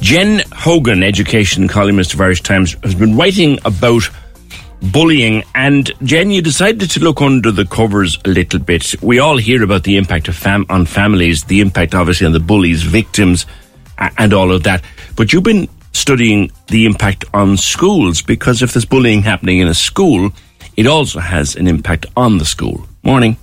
Jen Hogan, education columnist of Irish Times, has been writing about bullying. And Jen, you decided to look under the covers a little bit. We all hear about the impact of fam- on families, the impact obviously on the bullies, victims, and all of that. But you've been studying the impact on schools because if there's bullying happening in a school, it also has an impact on the school. Morning.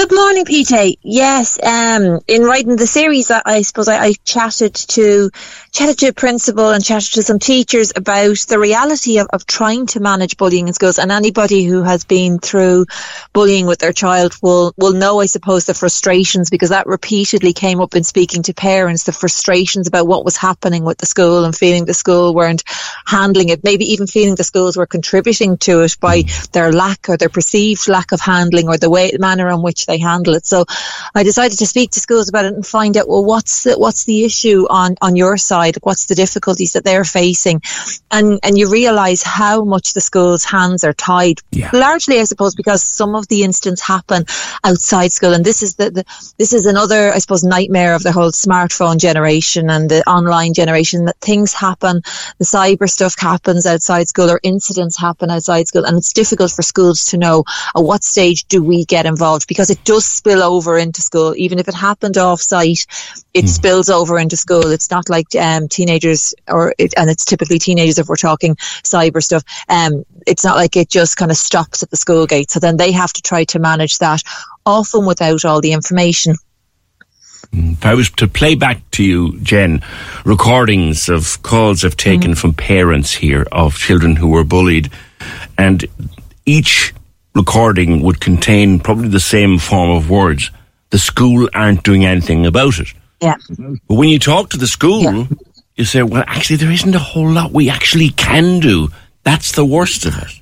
Good morning, PJ. Yes, um, in writing the series, I, I suppose I, I, chatted to chatted to a principal and chatted to some teachers about the reality of, of trying to manage bullying in schools. And anybody who has been through bullying with their child will will know, I suppose, the frustrations because that repeatedly came up in speaking to parents. The frustrations about what was happening with the school and feeling the school weren't handling it. Maybe even feeling the schools were contributing to it by their lack or their perceived lack of handling or the way manner in which they handle it. So I decided to speak to schools about it and find out, well, what's the, what's the issue on, on your side? What's the difficulties that they're facing? And, and you realize how much the school's hands are tied. Yeah. Largely, I suppose, because some of the incidents happen outside school. And this is the, the, this is another, I suppose, nightmare of the whole smartphone generation and the online generation that things happen. The cyber stuff happens outside school or incidents happen outside school. And it's difficult for schools to know at what stage do we get involved because it does spill over into school. Even if it happened off site, it mm. spills over into school. It's not like um, teenagers, or it, and it's typically teenagers if we're talking cyber stuff. Um, it's not like it just kind of stops at the school gate. So then they have to try to manage that, often without all the information. If I was to play back to you, Jen, recordings of calls I've taken mm. from parents here of children who were bullied, and each recording would contain probably the same form of words. The school aren't doing anything about it. Yeah. But when you talk to the school, yeah. you say, well, actually, there isn't a whole lot we actually can do. That's the worst of it.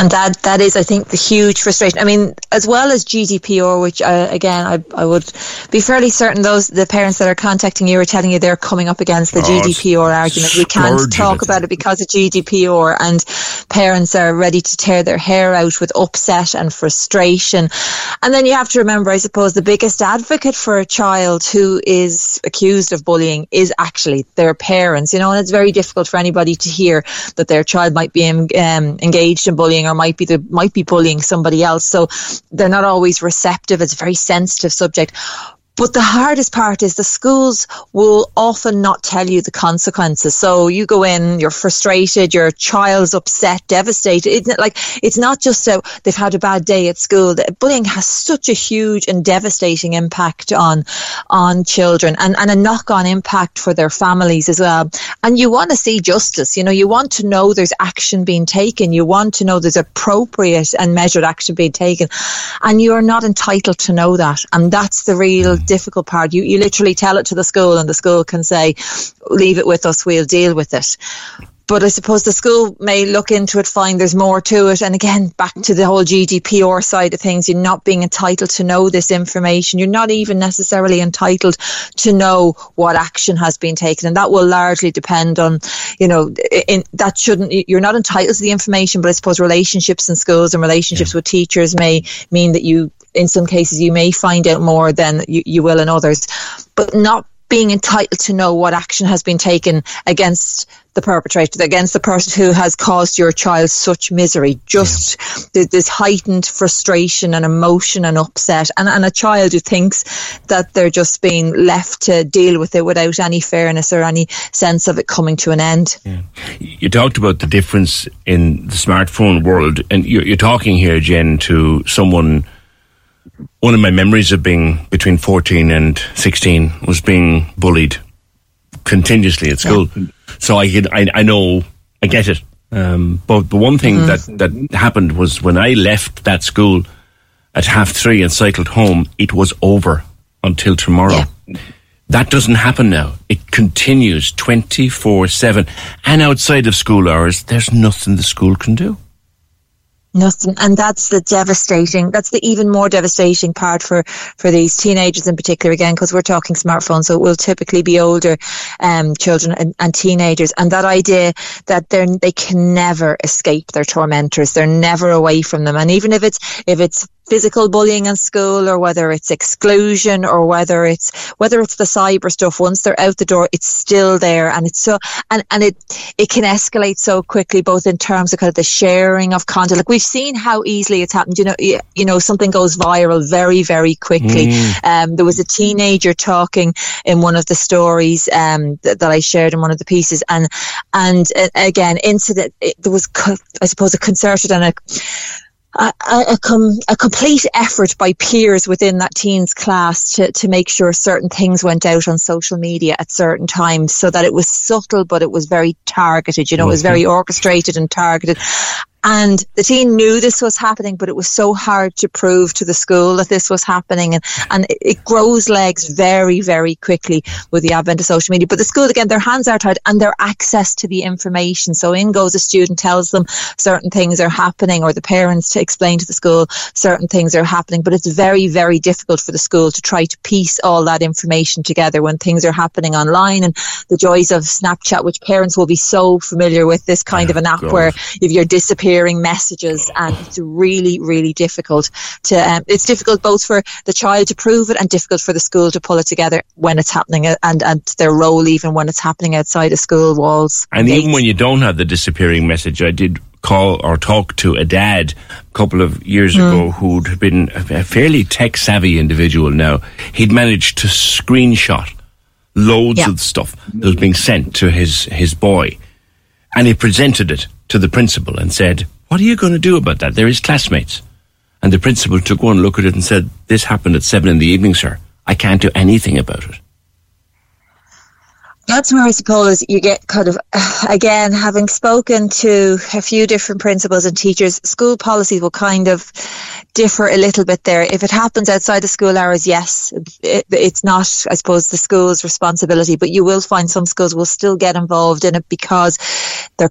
And that, that is, I think, the huge frustration. I mean, as well as GDPR, which uh, again, I, I would be fairly certain those, the parents that are contacting you are telling you they're coming up against the oh, GDPR argument. We can't talk about it because of GDPR and parents are ready to tear their hair out with upset and frustration. And then you have to remember, I suppose, the biggest advocate for a child who is accused of bullying is actually their parents, you know, and it's very difficult for anybody to hear that their child might be um, engaged in bullying or might be the might be bullying somebody else. So they're not always receptive. It's a very sensitive subject. But the hardest part is the schools will often not tell you the consequences. So you go in, you're frustrated, your child's upset, devastated. It's like it's not just so they've had a bad day at school. Bullying has such a huge and devastating impact on on children and, and a knock on impact for their families as well. And you want to see justice. You know, you want to know there's action being taken. You want to know there's appropriate and measured action being taken. And you are not entitled to know that. And that's the real difficult part. You, you literally tell it to the school and the school can say, leave it with us, we'll deal with it. But I suppose the school may look into it, find there's more to it. And again, back to the whole GDPR side of things, you're not being entitled to know this information. You're not even necessarily entitled to know what action has been taken. And that will largely depend on, you know, in, that shouldn't, you're not entitled to the information, but I suppose relationships in schools and relationships yeah. with teachers may mean that you in some cases you may find out more than you, you will in others, but not being entitled to know what action has been taken against the perpetrator, against the person who has caused your child such misery. Just yeah. this heightened frustration and emotion and upset, and, and a child who thinks that they're just being left to deal with it without any fairness or any sense of it coming to an end. Yeah. You talked about the difference in the smartphone world, and you're, you're talking here, Jen, to someone one of my memories of being between 14 and 16 was being bullied continuously at school. Yeah. So I, could, I, I know, I get it. Um, but the one thing mm-hmm. that, that happened was when I left that school at half three and cycled home, it was over until tomorrow. Yeah. That doesn't happen now. It continues 24 7. And outside of school hours, there's nothing the school can do. Nothing, and that's the devastating. That's the even more devastating part for for these teenagers in particular. Again, because we're talking smartphones, so it will typically be older um, children and, and, teenagers. And that idea that they're, they can never escape their tormentors. They're never away from them. And even if it's if it's physical bullying in school or whether it's exclusion or whether it's whether it's the cyber stuff once they're out the door it's still there. And it's so and and it it can escalate so quickly both in terms of kind of the sharing of content. Like we've seen how easily it's happened. You know you, you know something goes viral very very quickly. Mm. um, there was a teenager talking in one of the stories um, that, that, I shared in one of the pieces. And and uh, again incident it, there was co- I suppose a concerted and a a, a, com, a, complete effort by peers within that teen's class to, to make sure certain things went out on social media at certain times so that it was subtle but it was very targeted you know it was very orchestrated and targeted and the teen knew this was happening, but it was so hard to prove to the school that this was happening. And, and it, it grows legs very, very quickly with the advent of social media. But the school, again, their hands are tied and their access to the information. So in goes a student, tells them certain things are happening, or the parents to explain to the school certain things are happening. But it's very, very difficult for the school to try to piece all that information together when things are happening online and the joys of Snapchat, which parents will be so familiar with this kind of an app God. where if you're disappearing, hearing messages and it's really, really difficult to, um, it's difficult both for the child to prove it and difficult for the school to pull it together when it's happening and, and their role even when it's happening outside of school walls. And even when you don't have the disappearing message, I did call or talk to a dad a couple of years mm. ago who'd been a fairly tech savvy individual now. He'd managed to screenshot loads yeah. of stuff that was being sent to his, his boy and he presented it to the principal and said, What are you going to do about that? They're his classmates. And the principal took one look at it and said, This happened at seven in the evening, sir. I can't do anything about it. That's where I suppose you get kind of, again, having spoken to a few different principals and teachers, school policies will kind of differ a little bit there. If it happens outside the school hours, yes, it, it's not, I suppose, the school's responsibility, but you will find some schools will still get involved in it because they're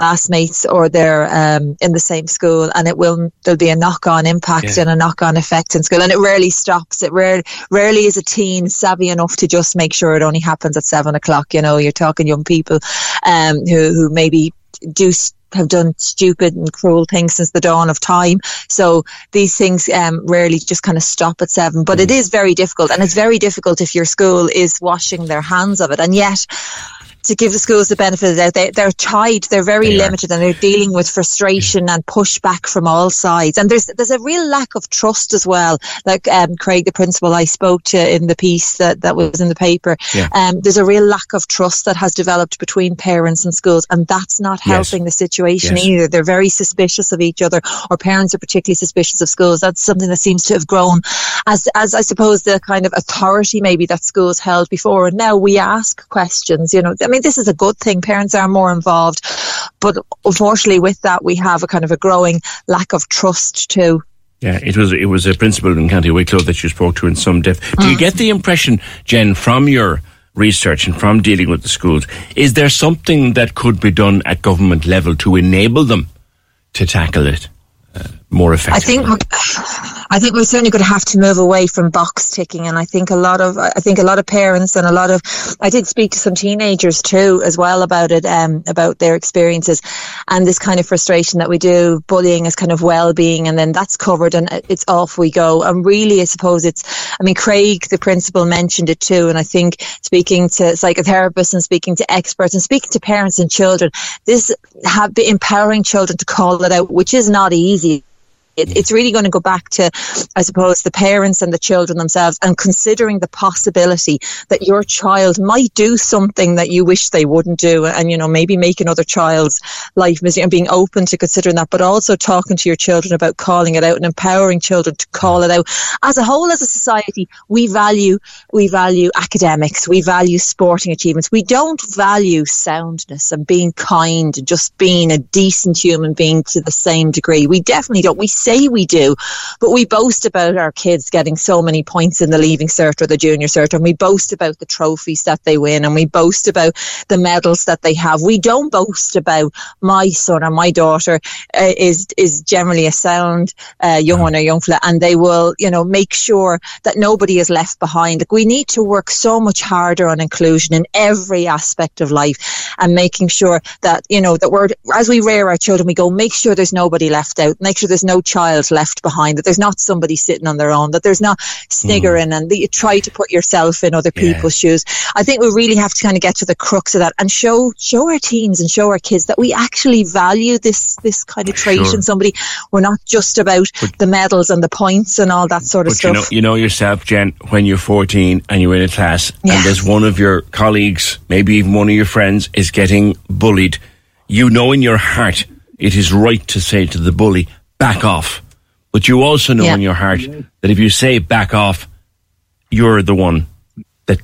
classmates or they're um, in the same school and it will there'll be a knock-on impact Yeah. and a knock-on effect in school and it rarely stops it rare, rarely is a teen savvy enough to just make sure it only happens at seven o'clock you know you're talking young people um, who, who maybe do have done stupid and cruel things since the dawn of time. So these things um, rarely just kind of stop at seven. But it is very difficult, and it's very difficult if your school is washing their hands of it. And yet, to give the schools the benefit of the doubt, they, they're tied, they're very They are. limited, and they're dealing with frustration and pushback from all sides. And there's there's a real lack of trust as well. Like um, Craig, the principal I spoke to in the piece that, that was in the paper, Yeah. um, there's a real lack of trust that has developed between parents and schools, and that's not Yes. helping the situation Yes. either. They're very suspicious of each other, or parents are particularly suspicious of schools. That's something that seems to have grown as, as I suppose the kind of authority maybe that schools held before. And now we ask questions, you know, mean, this is a good thing. Parents are more involved, but unfortunately with that, we have a kind of a growing lack of trust too. Yeah, it was it was a principal in County Wicklow that you spoke to in some depth. Do you mm. get the impression, Jen, from your research and from dealing with the schools, is there something that could be done at government level to enable them to tackle it more I think I think we're certainly going to have to move away from box ticking, and I think a lot of I think a lot of parents and a lot of I did speak to some teenagers too as well about it, um, about their experiences and this kind of frustration that we do bullying as kind of well-being, and then that's covered and it's off we go. And really, I suppose it's I mean Craig, the principal, mentioned it too, and I think speaking to psychotherapists and speaking to experts and speaking to parents and children, this have been empowering children to call it out, which is not easy it, it's really going to go back to, I suppose, the parents and the children themselves and considering the possibility that your child might do something that you wish they wouldn't do and, you know, maybe make another child's life miserable and being open to considering that, but also talking to your children about calling it out and empowering children to call it out. As a whole, as a society, we value, we value academics, we value sporting achievements. We don't value soundness and being kind and just being a decent human being to the same degree. We definitely don't. We say we do, but we boast about our kids getting so many points in the leaving cert or the junior cert, and we boast about the trophies that they win, and we boast about the medals that they have. We don't boast about my son or my daughter uh, is is generally a sound uh, young one or young fella, and they will, you know, make sure that nobody is left behind. Like we need to work so much harder on inclusion in every aspect of life, and making sure that you know that we're as we rear our children, we go make sure there's nobody left out, make sure there's no child left behind, that there's not somebody sitting on their own, that there's not sniggering, mm. and that you try to put yourself in other Yeah. people's shoes. I think we really have to kind of get to the crux of that and show show our teens and show our kids that we actually value this this kind of trait Sure. in somebody. We're not just about the medals and the points and all that sort of But you know, stuff. you know yourself, Jen, when you're 14 and you're in a class Yeah. and there's one of your colleagues, maybe even one of your friends, is getting bullied, you know in your heart it is right to say to the bully, back off. But you also know Yeah. in your heart that if you say back off, you're the one that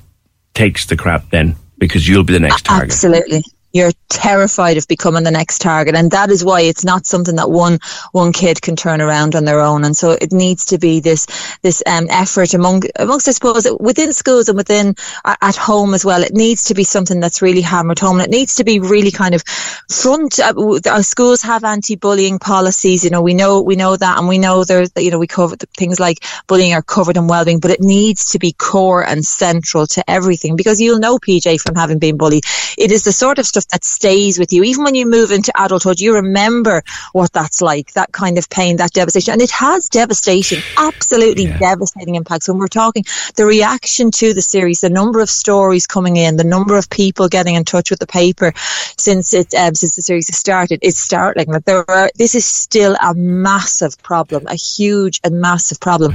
takes the crap then because you'll be the next target. Absolutely. You're terrified of becoming the next target, and that is why it's not something that one one kid can turn around on their own. And so it needs to be this this um, effort among amongst, I suppose, within schools and within uh, at home as well. It needs to be something that's really hammered home, and it needs to be really kind of front. Uh, our schools have anti-bullying policies. You know, we know we know that, and we know there's you know we cover things like bullying are covered in well-being, but it needs to be core and central to everything because you'll know PJ from having been bullied. It is the sort of stuff that stays with you. Even when you move into adulthood, you remember what that's like, that kind of pain, that devastation. And it has devastating, absolutely Yeah. devastating impacts. When we're talking the reaction to the series, the number of stories coming in, the number of people getting in touch with the paper since it, um, since the series has started, it's startling. Like there are, this is still a massive problem, a huge and massive problem.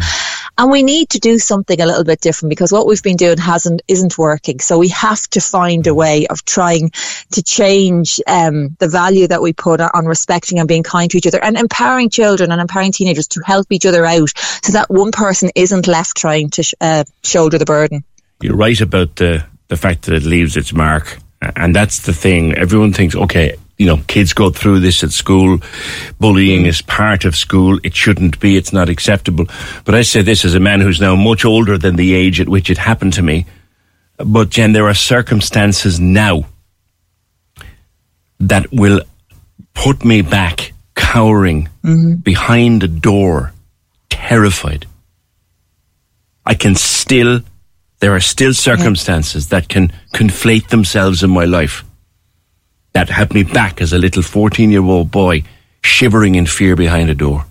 And we need to do something a little bit different because what we've been doing hasn't isn't working. So we have to find a way of trying to change um, the value that we put on respecting and being kind to each other and empowering children and empowering teenagers to help each other out so that one person isn't left trying to sh- uh, shoulder the burden. You're right about the the fact that it leaves its mark, and that's the thing. Everyone thinks, okay, you know, kids go through this at school. Bullying is part of school. It shouldn't be. It's not acceptable. But I say this as a man who's now much older than the age at which it happened to me. But Jen, there are circumstances now that will put me back cowering mm-hmm. behind a door, terrified. I can still, there are still circumstances that can conflate themselves in my life that had me back as a little 14 year old boy shivering in fear behind a door.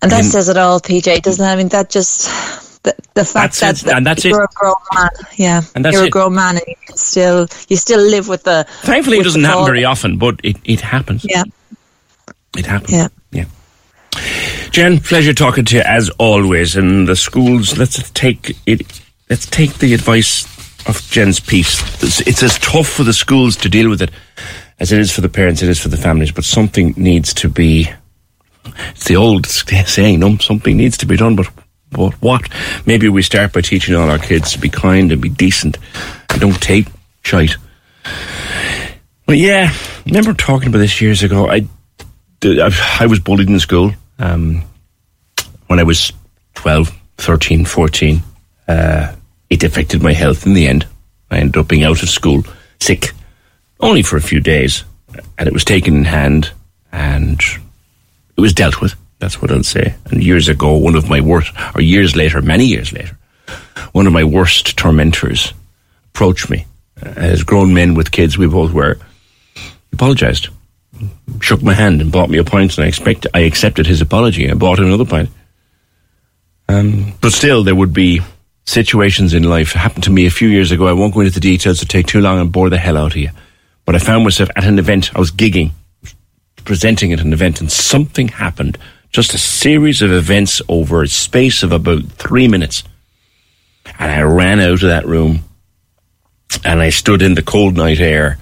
And that says it all, PJ, doesn't it? I mean, that just the, the fact that, that, and that's you're it. a grown man, yeah, and that's you're it. a grown man, and you can still you still live with the. Thankfully, with it doesn't happen very often, but it, it happens. Yeah, it happens. Yeah, yeah. Jen, pleasure talking to you as always. And the schools, let's take it. Let's take the advice of Jen's piece. It's, it's as tough for the schools to deal with it as it is for the parents, it is for the families. But something needs to be. It's the old saying, no, something needs to be done. But but what? Maybe we start by teaching all our kids to be kind and be decent and don't take shite. But yeah, remember talking about this years ago. I, I was bullied in school um, when I was 12, 13, 14. Uh, it affected my health in the end. I ended up being out of school, sick, only for a few days. And it was taken in hand and it was dealt with. That's what I'll say. And years ago, one of my worst, or years later, many years later, one of my worst tormentors approached me. As grown men with kids, we both were. Apologized, shook my hand, and bought me a pint. And I expect I accepted his apology and bought him another pint. Um, but still, there would be situations in life. It happened to me a few years ago. I won't go into the details to take too long and bore the hell out of you. But I found myself at an event. I was gigging, presenting at an event, and something happened. Just a series of events over a space of about three minutes. And I ran out of that room and I stood in the cold night air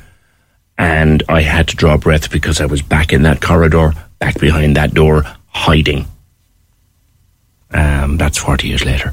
and I had to draw breath because I was back in that corridor, back behind that door, hiding. Um, that's 40 years later.